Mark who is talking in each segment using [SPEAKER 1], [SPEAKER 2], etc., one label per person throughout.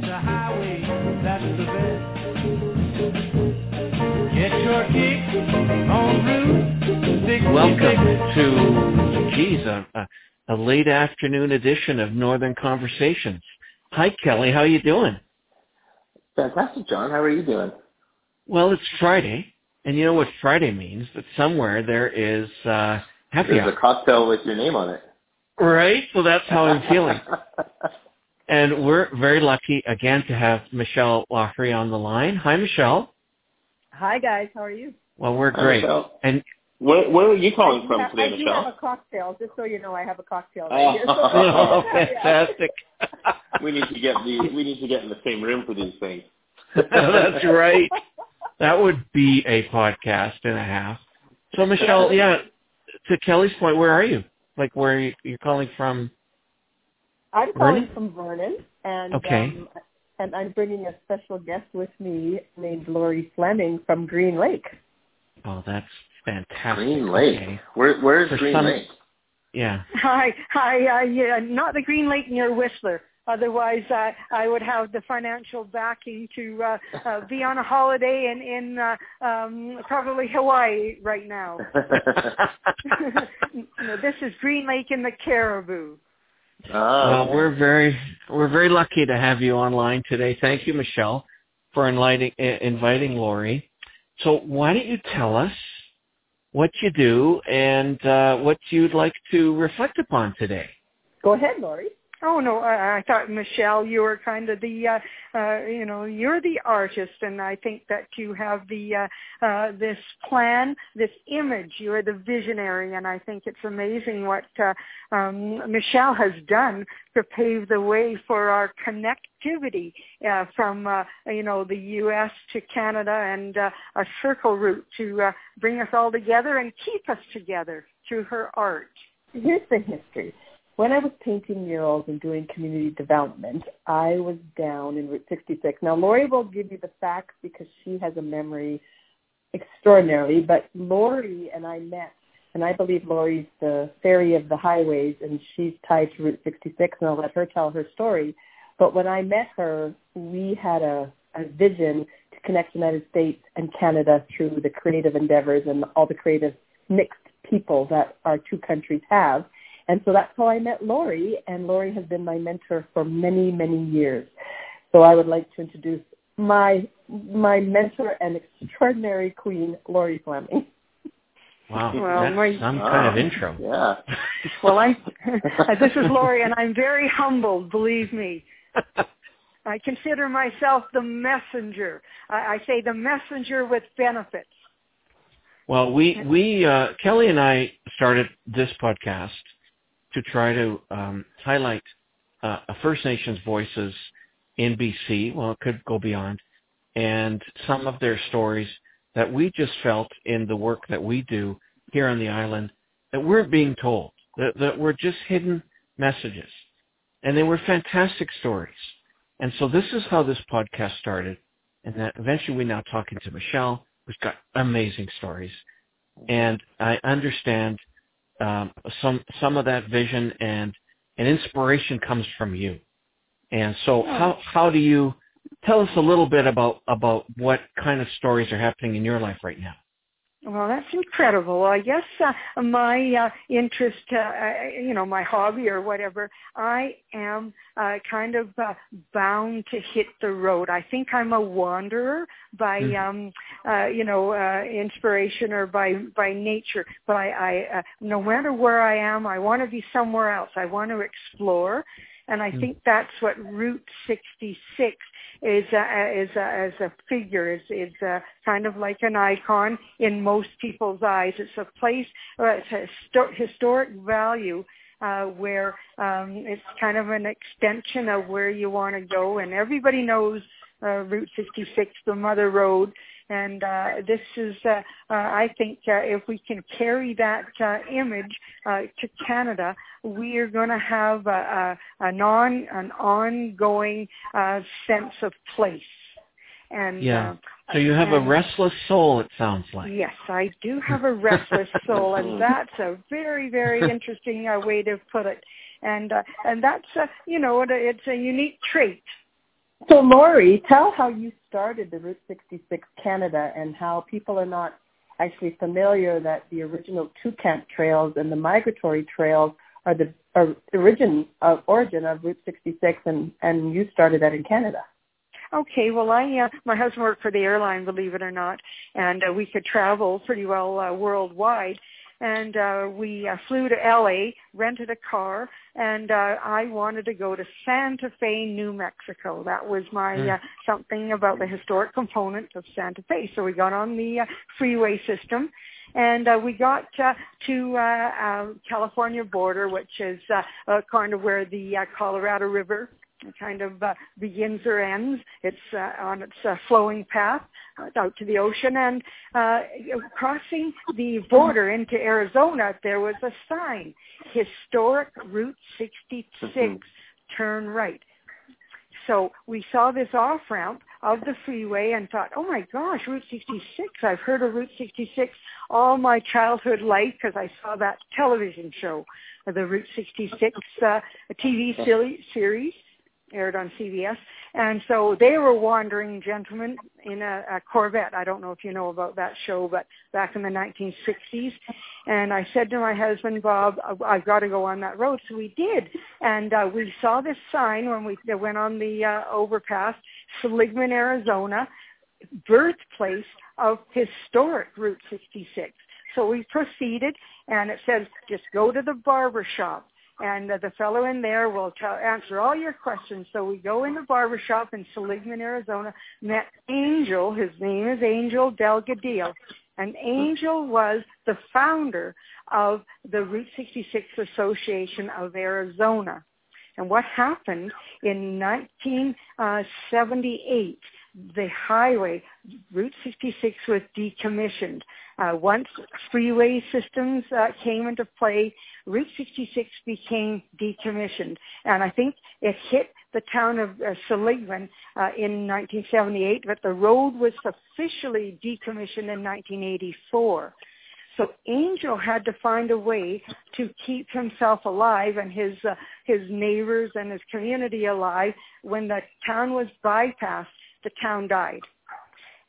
[SPEAKER 1] the highway, that's the best. Get your kicks on Route 66.
[SPEAKER 2] Welcome to, geez, a, a, a late afternoon edition of Northern Conversations. Hi, Kelly. How are you doing?
[SPEAKER 3] Fantastic, John. How are you doing?
[SPEAKER 2] Well, it's Friday, and you know what Friday means? That somewhere there is uh, happy
[SPEAKER 3] There's
[SPEAKER 2] hour.
[SPEAKER 3] a cocktail with your name on it.
[SPEAKER 2] Right? So that's how I'm feeling. And we're very lucky again to have Michelle Loughery on the line. Hi, Michelle.
[SPEAKER 4] Hi guys, how are you?
[SPEAKER 2] Well, we're
[SPEAKER 3] Hi,
[SPEAKER 2] great.
[SPEAKER 3] Michelle.
[SPEAKER 2] And
[SPEAKER 3] Where, where are you calling
[SPEAKER 4] I
[SPEAKER 3] from
[SPEAKER 4] have,
[SPEAKER 3] today,
[SPEAKER 4] I do
[SPEAKER 3] Michelle?
[SPEAKER 4] have a cocktail, just so you know, I have a cocktail
[SPEAKER 3] Oh.
[SPEAKER 4] right here.
[SPEAKER 2] Oh. oh, fantastic.
[SPEAKER 3] we need to get the we need to get in the same room for these things.
[SPEAKER 2] that's right. That would be a podcast and a half. So, Michelle, yeah, to Kelly's point, where are you? Like, where are you, you're calling from?
[SPEAKER 4] I'm calling
[SPEAKER 2] Vernon?
[SPEAKER 4] from Vernon, and
[SPEAKER 2] Okay.
[SPEAKER 4] um, and I'm bringing a special guest with me named Lorrie Flemming from Green Lake.
[SPEAKER 2] Oh, that's fantastic.
[SPEAKER 3] Green Lake.
[SPEAKER 2] Okay.
[SPEAKER 3] Where where's
[SPEAKER 2] For
[SPEAKER 3] Green
[SPEAKER 2] some-
[SPEAKER 3] Lake?
[SPEAKER 2] Yeah.
[SPEAKER 5] Hi, hi, uh, yeah, not the Green Lake near Whistler. Otherwise, uh, I would have the financial backing to uh, uh, be on a holiday in in uh, um, probably Hawaii right now. no, this is Green Lake in the Cariboo.
[SPEAKER 3] Oh,
[SPEAKER 2] Well, we're very we're very lucky to have you online today. Thank you, Michelle, for inviting uh, inviting Lorrie. So, why don't you tell us what you do and uh, what you'd like to reflect upon today?
[SPEAKER 4] Go ahead, Lorrie.
[SPEAKER 5] Oh no, I, I thought Michelle, you were kind of the, uh, uh, you know, you're the artist, and I think that you have the uh, uh, this plan, this image. You are the visionary, and I think it's amazing what uh, um, Michelle has done to pave the way for our connectivity uh, from, uh, you know, the U.S. to Canada and uh, a circle route to uh, bring us all together and keep us together through her art.
[SPEAKER 4] Here's the history. When I was painting murals and doing community development, I was down in Route 66. Now, Lorrie will give you the facts because she has a memory extraordinary, but Lorrie and I met, and I believe Lorrie's the fairy of the highways, and she's tied to Route 66, and I'll let her tell her story. But when I met her, we had a, a vision to connect the United States and Canada through the creative endeavors and all the creative mixed people that our two countries have. And so that's how I met Lorrie, and Lorrie has been my mentor for many, many years. So I would like to introduce my my mentor and extraordinary queen, Lorrie Flemming.
[SPEAKER 2] Wow,
[SPEAKER 5] Well,
[SPEAKER 2] that's
[SPEAKER 5] my-
[SPEAKER 2] some kind of
[SPEAKER 3] Oh,
[SPEAKER 2] intro.
[SPEAKER 3] Yeah.
[SPEAKER 5] Well, I this is Lorrie, and I'm very humbled. Believe me, I consider myself the messenger. I, I say the messenger with benefits.
[SPEAKER 2] Well, we we uh, Kelly and I started this podcast to try to um, highlight uh, First Nations voices in BC. Well, it could go beyond, and some of their stories that we just felt in the work that we do here on the island that weren't being told, that, that were just hidden messages, and they were fantastic stories. And so this is how this podcast started, and that eventually we now talking to Michelle, who's got amazing stories, and I understand um, some some of that vision and and inspiration comes from you. And so how how do you tell us a little bit about about what kind of stories are happening in your life right now?
[SPEAKER 5] Well, that's incredible. I guess uh, my uh, interest, uh, you know, my hobby or whatever, I am uh, kind of uh, bound to hit the road. I think I'm a wanderer by,
[SPEAKER 2] Mhm.
[SPEAKER 5] um, uh, you know, uh, inspiration or by by nature. But I, I uh, no matter where I am, I want to be somewhere else. I want to explore. And I
[SPEAKER 2] Mm.
[SPEAKER 5] think that's what Route 66 is uh, is uh, as a figure is is uh, kind of like an icon in most people's eyes. It's a place, uh, it's a histo- historic value uh, where um, it's kind of an extension of where you want to go, and everybody knows uh, Route 66, the Mother Road. And uh, this is, uh, uh, I think, uh, if we can carry that uh, image uh, to Canada, we are going to have a, a, an on an ongoing uh, sense of place. And
[SPEAKER 2] Yeah.
[SPEAKER 5] uh,
[SPEAKER 2] So you have a restless soul, it sounds like.
[SPEAKER 5] Yes, I do have a restless soul, and that's a very, very interesting uh, way to put it. And uh, and that's uh, you know it, it's a unique trait.
[SPEAKER 4] So, Lorrie, tell how you started the Route 66 Canada and how people are not actually familiar that the original two camp trails and the migratory trails are the origin of origin of Route 66, and and you started that in Canada.
[SPEAKER 5] Okay, well, I uh, my husband worked for the airline, believe it or not, and uh, we could travel pretty well uh, worldwide. And uh, we uh, flew to LA, rented a car, and uh, I wanted to go to Santa Fe, New Mexico. That was my mm. uh, something about the historic component of Santa Fe. So we got on the uh, freeway system, and uh, we got uh, to uh, uh, California border, which is uh, uh, kind of where the uh, Colorado River kind of uh, begins or ends. It's uh, on its uh, flowing path out to the ocean, and uh, crossing the border into Arizona, there was a sign: historic Route 66, mm-hmm. turn right. So we saw this off ramp of the freeway and thought, oh my gosh, Route 66. I've heard of Route 66 all my childhood life because I saw that television show, the Route 66 uh, TV series aired on CBS. And so they were wandering gentlemen in a, a Corvette. I don't know if you know about that show, but back in the 1960s. And I said to my husband, Bob, I've got to go on that road. So we did. And uh, we saw this sign when we went on the uh, overpass, Seligman, Arizona, birthplace of historic Route 66. So we proceeded, and it says, just go to the barber shop and uh, the fellow in there will tell, answer all your questions. So we go in the barber shop in Seligman, Arizona, met Angel. His name is Angel Delgadillo. And Angel was the founder of the Route 66 Association of Arizona. And what happened in 1978, the highway, Route 66 was decommissioned. Uh, once freeway systems uh, came into play, Route 66 became decommissioned. And I think it hit the town of uh, Seligman uh, in 1978, but the road was officially decommissioned in 1984. So Angel had to find a way to keep himself alive and his uh, his neighbors and his community alive when the town was bypassed the town died.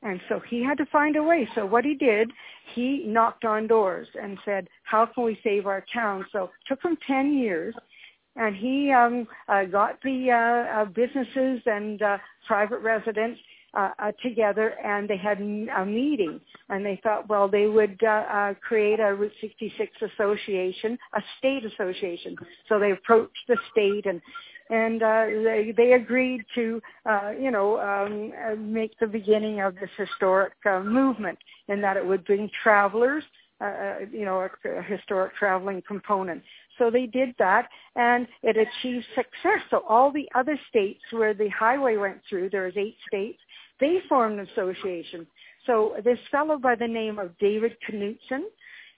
[SPEAKER 5] And so he had to find a way. So what he did, he knocked on doors and said, how can we save our town? So it took him 10 years. And he um, uh, got the uh, uh, businesses and uh, private residents uh, uh, together and they had a meeting and they thought, well, they would uh, uh, create a Route 66 association, a state association. So they approached the state and and uh, they they agreed to uh, you know um, uh, make the beginning of this historic uh, movement, and that it would bring travelers, uh, uh, you know, a, a historic traveling component. So they did that, and it achieved success. So all the other states where the highway went through, there was eight states, they formed an association. So this fellow by the name of David Knudson,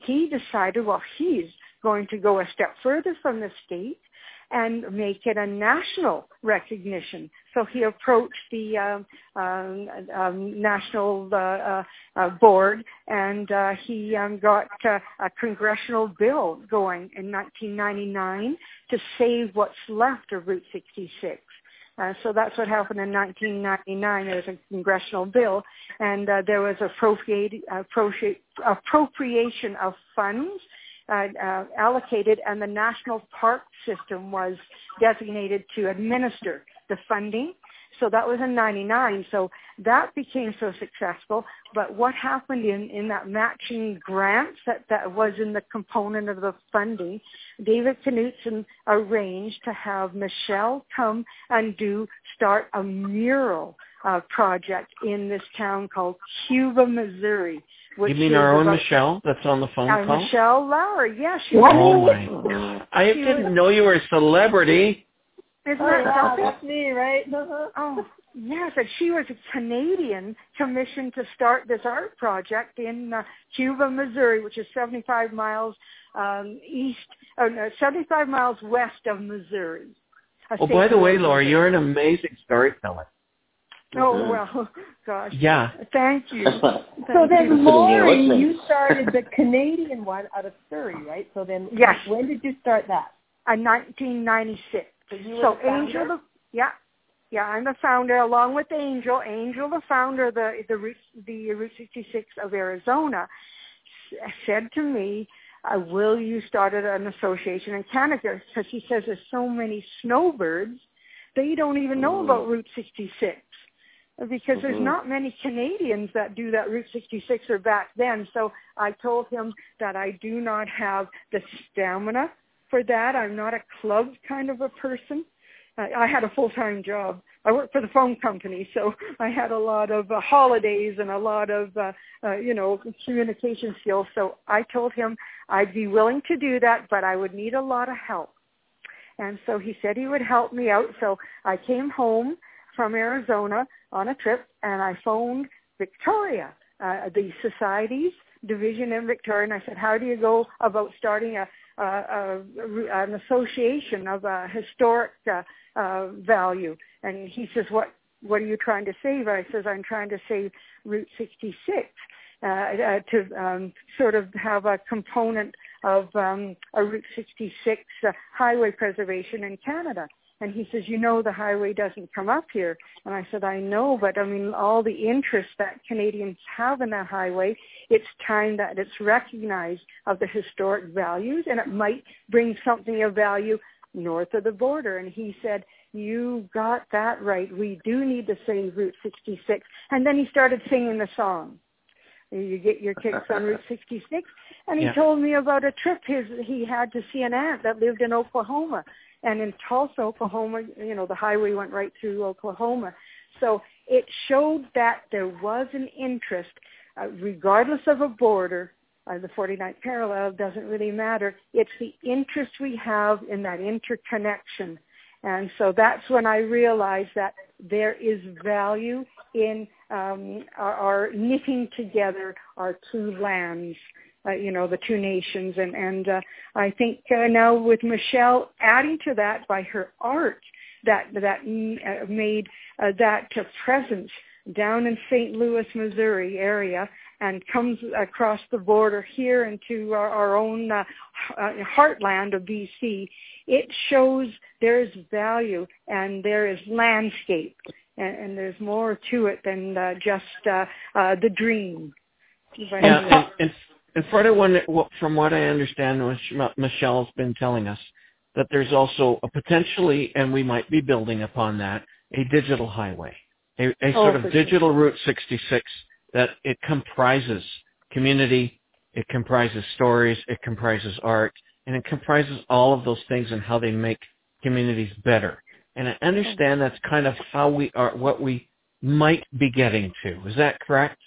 [SPEAKER 5] he decided, well, he's going to go a step further from the state and make it a national recognition. So he approached the um, um, um, national uh, uh, uh, board and uh, he um, got uh, a congressional bill going in 1999 to save what's left of Route 66. Uh, so that's what happened in 1999. There was a congressional bill, and uh, there was appropriate, appropriation of funds uh, uh, allocated and the National Park System was designated to administer the funding. So that was in 99. So that became so successful. But what happened in, in that matching grants that, that was in the component of the funding, David Knudson arranged to have Michelle come and do, start a mural uh, project in this town called Cuba, Missouri.
[SPEAKER 2] You mean our own Michelle that's on the phone
[SPEAKER 5] uh,
[SPEAKER 2] call?
[SPEAKER 5] Michelle Loughery, yes.
[SPEAKER 2] Yeah, oh my God. I she didn't was, know you were a celebrity.
[SPEAKER 5] Isn't
[SPEAKER 4] oh,
[SPEAKER 5] that
[SPEAKER 4] yeah, something? That's me, right?
[SPEAKER 5] oh, yes. And she was a Canadian commissioned to start this art project in uh, Cuba, Missouri, which is 75 miles um, east, uh, no, 75 miles west of Missouri.
[SPEAKER 2] Oh, by the way, Laura, you're an amazing storyteller.
[SPEAKER 5] Oh mm-hmm. well, gosh.
[SPEAKER 2] Yeah.
[SPEAKER 5] Thank you. Thank
[SPEAKER 4] so then, you. Lorrie, you started the Canadian one out of Surrey, right? So then,
[SPEAKER 5] yes.
[SPEAKER 4] When did you start that?
[SPEAKER 5] In 1996. So, so Angel, yeah, Yeah, I'm the founder, along with Angel. Angel, the founder of the the Route, the Route 66 of Arizona, said to me, uh, "Will you start an association in Canada?" Because he says there's so many snowbirds, they don't even know
[SPEAKER 3] Mm.
[SPEAKER 5] about Route 66 because there's
[SPEAKER 3] Mhm.
[SPEAKER 5] not many Canadians that do that Route 66 or back then. So I told him that I do not have the stamina for that. I'm not a club kind of a person. I, I had a full-time job. I worked for the phone company, so I had a lot of uh, holidays and a lot of, uh, uh, you know, communication skills. So I told him I'd be willing to do that, but I would need a lot of help. And so he said he would help me out. So I came home from Arizona on a trip, and I phoned Victoria, uh, the societies division in Victoria, and I said, "How do you go about starting a, a, a an association of a historic uh, uh, value?" And he says, "What what are you trying to save?" I says, "I'm trying to save Route 66." Uh, uh, to um, sort of have a component of um, a Route 66 uh, highway preservation in Canada. And he says, you know, the highway doesn't come up here. And I said, I know, but I mean, all the interest that Canadians have in that highway, it's time that it's recognized of the historic values and it might bring something of value north of the border. And he said, you got that right. We do need to save Route 66. And then he started singing the song. You get your kicks on Route 66. And he
[SPEAKER 2] Yeah.
[SPEAKER 5] told me about a trip his he had to see an aunt that lived in Oklahoma. And in Tulsa, Oklahoma, you know, the highway went right through Oklahoma. So it showed that there was an interest, uh, regardless of a border, uh, the 49th parallel doesn't really matter. It's the interest we have in that interconnection. And so that's when I realized that there is value in um, our, our knitting together our two lands, uh, you know, the two nations. And, and uh, I think uh, now with Michelle adding to that by her art, that that uh, made uh, that presence down in St. Louis, Missouri area and comes across the border here into our, our own uh, uh, heartland of BC, it shows there's value and there is landscape and, and there's more to it than uh, just uh, uh, the dream.
[SPEAKER 2] And, and, and further, one, from what I understand, which Michelle's been telling us, that there's also a potentially, and we might be building upon that, a digital highway, a, a
[SPEAKER 5] Oh,
[SPEAKER 2] sort of
[SPEAKER 5] for
[SPEAKER 2] digital Route 66 that it comprises community, it comprises stories, it comprises art, and it comprises all of those things and how they make communities better. And I understand that's kind of how we are, what we might be getting to. Is that correct?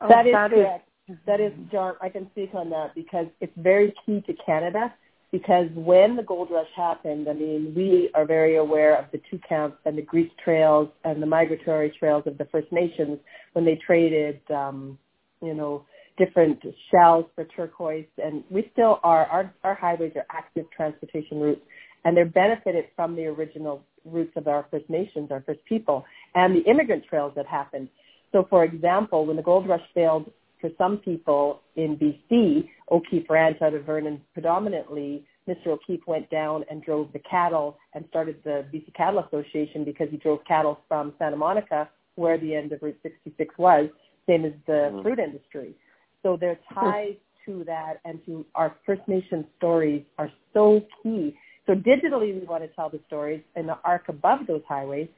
[SPEAKER 5] Oh,
[SPEAKER 4] that is
[SPEAKER 5] that is-
[SPEAKER 4] correct. That is, John, I can speak on that because it's very key to Canada because when the gold rush happened, I mean, we are very aware of the two camps and the grease trails and the migratory trails of the First Nations when they traded, um, you know, different shells for turquoise. And we still are, our, our highways are active transportation routes and they're benefited from the original roots of our First Nations, our First people, and the immigrant trails that happened. So, for example, when the gold rush failed for some people in BC, O'Keefe Ranch out of Vernon predominantly, Mr. O'Keefe went down and drove the cattle and started the BC Cattle Association because he drove cattle from Santa Monica, where the end of Route 66 was, same as the
[SPEAKER 3] Mhm.
[SPEAKER 4] fruit industry. So their ties to that and to our First Nation stories are so key. So digitally, we want to tell the stories in the arc above those highways.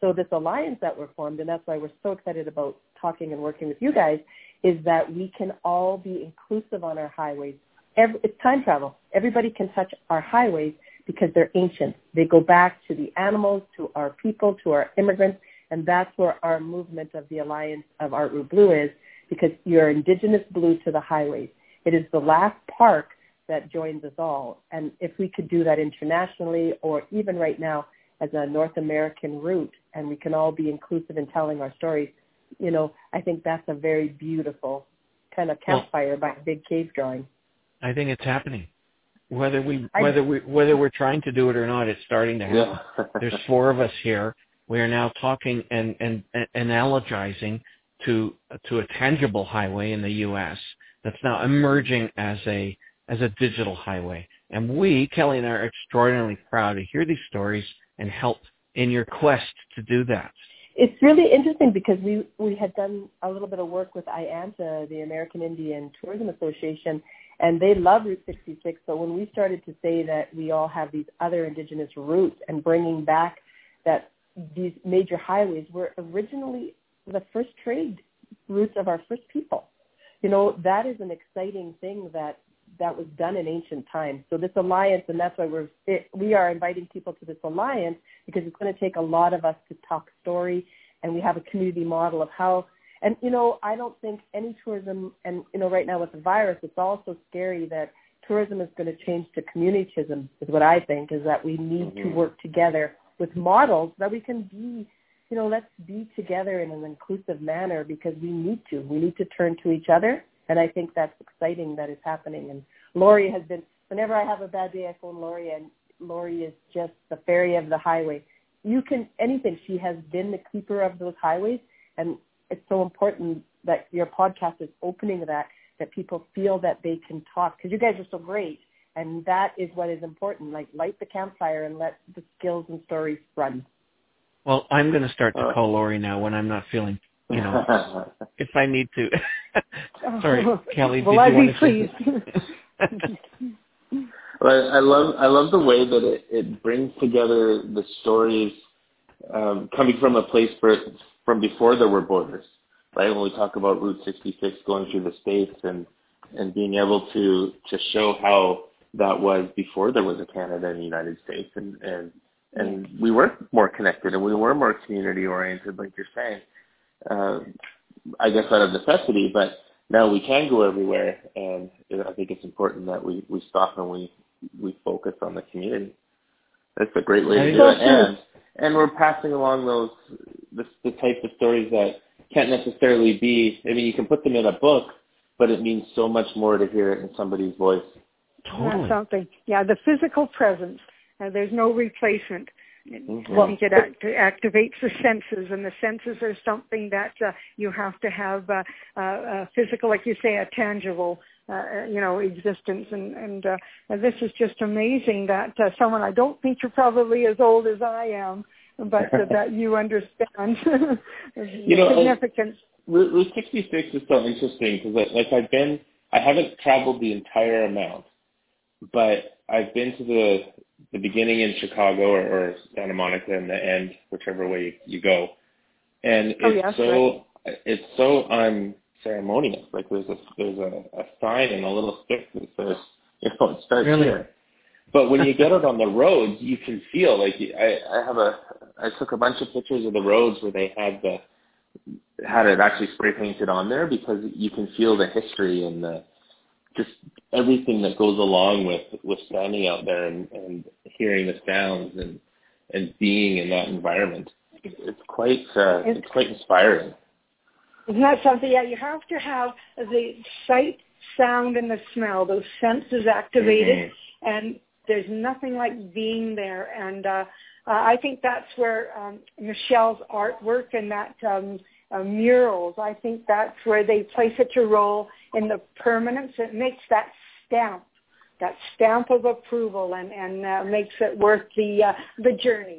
[SPEAKER 4] So this alliance that we're formed, and that's why we're so excited about talking and working with you guys, is that we can all be inclusive on our highways. Every, it's time travel. Everybody can touch our highways because they're ancient. They go back to the animals, to our people, to our immigrants, and that's where our movement of the Alliance of Art Route Blue is because you're indigenous blue to the highways. It is the last park that joins us all. And if we could do that internationally or even right now as a North American route and we can all be inclusive in telling our stories, you know, I think that's a very beautiful kind of
[SPEAKER 2] Well-
[SPEAKER 4] campfire by a big cave drawing.
[SPEAKER 2] I think it's happening. Whether we whether we whether we're trying to do it or not, it's starting to happen.
[SPEAKER 3] Yeah.
[SPEAKER 2] There's four of us here. We are now talking and and, and analogizing to to a tangible highway in the U.S. that's now emerging as a as a digital highway. And we, Kelly and I, are extraordinarily proud to hear these stories and help in your quest to do that?
[SPEAKER 4] It's really interesting because we we had done a little bit of work with AIANTA, the American Indian Tourism Association, and they love Route 66. So when we started to say that we all have these other indigenous routes and bringing back that these major highways were originally the first trade routes of our first people. You know, that is an exciting thing that that was done in ancient times. So this alliance, and that's why we're it, we are inviting people to this alliance because it's going to take a lot of us to talk story, and we have a community model of how. And you know, I don't think any tourism, and you know, right now with the virus, it's also scary that tourism is going to change to communityism. Is what I think is that we need mm-hmm. to work together with models that we can be you know, let's be together in an inclusive manner because we need to. We need to turn to each other. And I think that's exciting that it's happening. And Lorrie has been, whenever I have a bad day, I phone Lorrie, and Lorrie is just the fairy of the highway. You can, anything. She has been the keeper of those highways. And it's so important that your podcast is opening that, that people feel that they can talk because you guys are so great. And that is what is important. Like light the campfire and let the skills and stories run.
[SPEAKER 2] Well, I'm going to start to uh. call Lori now when I'm not feeling, you know, if I need to. Sorry, Kelly.
[SPEAKER 5] Well, I'd be pleased.
[SPEAKER 3] well, I love I love the way that it, it brings together the stories um, coming from a place for, from before there were borders, right? When we talk about Route 66 going through the states and and being able to to show how that was before there was a Canada and the United States and and and we were more connected and we were more community oriented, like you're saying. Uh, I guess out of necessity, but now we can go everywhere, and I think it's important that we we stop and we we focus on the community. That's a great way to do it, and and we're passing along those the, the types of stories that can't necessarily be. I mean, you can put them in a book, but it means so much more to hear it in somebody's voice.
[SPEAKER 5] Totally. That's something. Yeah, the physical presence uh, there's no replacement. Mm-hmm. I think it act- activates the senses, and the senses are something that uh, you have to have uh, uh, uh, physical, like you say, a tangible, uh, uh you know, existence. And, and, uh, and this is just amazing that uh, someone I don't think you're probably as old as I am, but uh, that you understand
[SPEAKER 3] you know, significance. Route 66 is so interesting because, like, I've been, I haven't traveled the entire amount, but I've been to the the beginning in Chicago or, or Santa Monica and the end, whichever way you go. And oh, it's oh, so right. it's so unceremonious. Like there's a there's a, a sign and a little stick that says, you know, it starts really? here. But when you get out on the roads, you can feel like I I have a I took a bunch of pictures of the roads where they had the had it actually spray painted on there because you can feel the history and the just everything that goes along with with standing out there and, and hearing the sounds and and being in that environment. It's quite uh, it's, it's quite inspiring.
[SPEAKER 5] Isn't that something? Yeah, you have to have the sight, sound, and the smell; those senses activated, mm-hmm. and there's nothing like being there. And uh, uh, I think that's where um, Michelle's artwork and that um, uh, murals. I think that's where they play such a role in the permanence. It makes that stamp, that stamp of approval, and and uh, makes it worth the uh, the journey.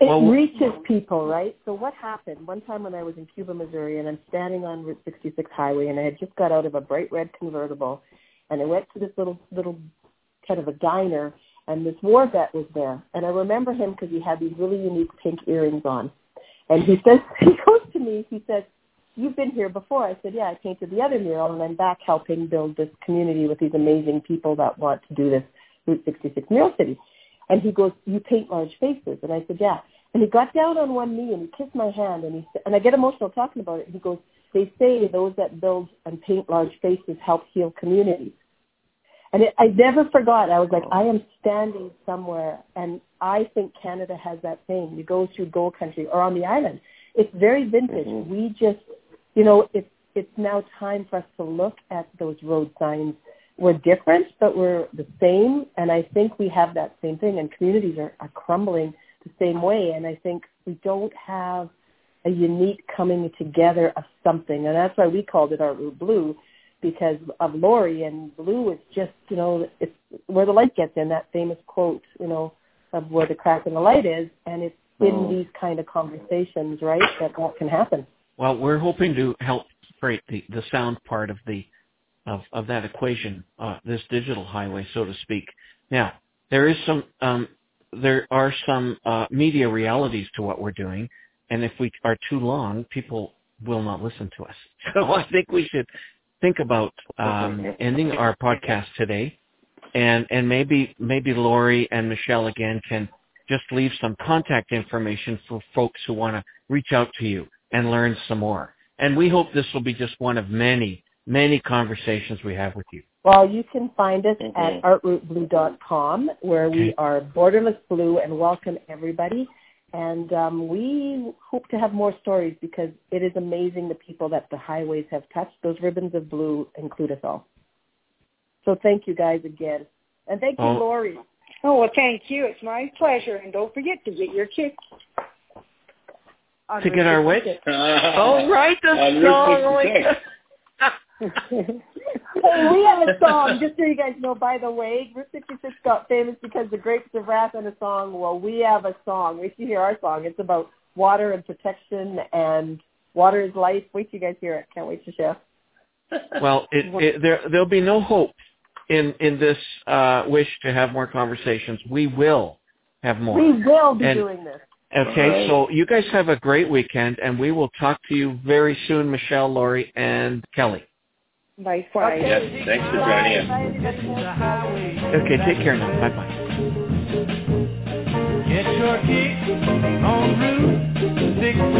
[SPEAKER 4] It well, reaches people, right? So what happened? One time when I was in Cuba, Missouri, and I'm standing on Route 66 highway, and I had just got out of a bright red convertible, and I went to this little little kind of a diner, and this war vet was there, and I remember him because he had these really unique pink earrings on, and he says he goes to me, he says, you've been here before. I said, yeah, I painted the other mural, and I'm back helping build this community with these amazing people that want to do this Route 66 Mural City. And he goes, you paint large faces. And I said, yeah. And he got down on one knee and he kissed my hand, and he said, and I get emotional talking about it. He goes, they say those that build and paint large faces help heal communities. And it, I never forgot. I was like, I am standing somewhere, and I think Canada has that thing. You go through Gold Country or on the island. It's very vintage. Mm-hmm. We just you know, it's it's now time for us to look at those road signs. We're different, but we're the same, and I think we have that same thing. And communities are, are crumbling the same way, and I think we don't have a unique coming together of something, and that's why we called it our blue, because of Lorrie and blue is just you know it's where the light gets in that famous quote you know of where the crack in the light is, and it's in oh. these kind of conversations, right? That that can happen.
[SPEAKER 2] Well, we're hoping to help create the, the sound part of the of, of that equation, uh, this digital highway, so to speak. Now, there is some um, there are some uh, media realities to what we're doing, and if we are too long, people will not listen to us. So I think we should think about um, ending our podcast today, and and maybe maybe Lorrie and Michelle again can just leave some contact information for folks who want to reach out to you and learn some more. And we hope this will be just one of many many conversations we have with you.
[SPEAKER 4] Well, you can find us mm-hmm. at artrouteblue.com where okay. we are borderless blue and welcome everybody. And um, we hope to have more stories because it is amazing the people that the highways have touched. Those ribbons of blue include us all. So thank you guys again. And thank you, oh. Lorrie.
[SPEAKER 5] Oh, well, thank you. It's my pleasure. And don't forget to get your kick.
[SPEAKER 2] To get our way. oh, right, the song
[SPEAKER 4] hey, we have a song, just so you guys know, by the way, Route 66 got famous because the Grapes of Wrath and a song. Well, we have a song. Wait till you hear our song. It's about water and protection and water is life. Wait till you guys hear it. Can't wait to share.
[SPEAKER 2] Well, it, it, there, there'll be no hope in, in this uh, wish to have more conversations. We will have more.
[SPEAKER 4] We will be and, doing this.
[SPEAKER 2] Okay, so you guys have a great weekend, and we will talk to you very soon, Michelle, Lorrie, and Kelly.
[SPEAKER 5] Likewise.
[SPEAKER 3] Yes, thanks for joining us.
[SPEAKER 2] Okay, take care now. Bye bye. Get your kick on Route 66.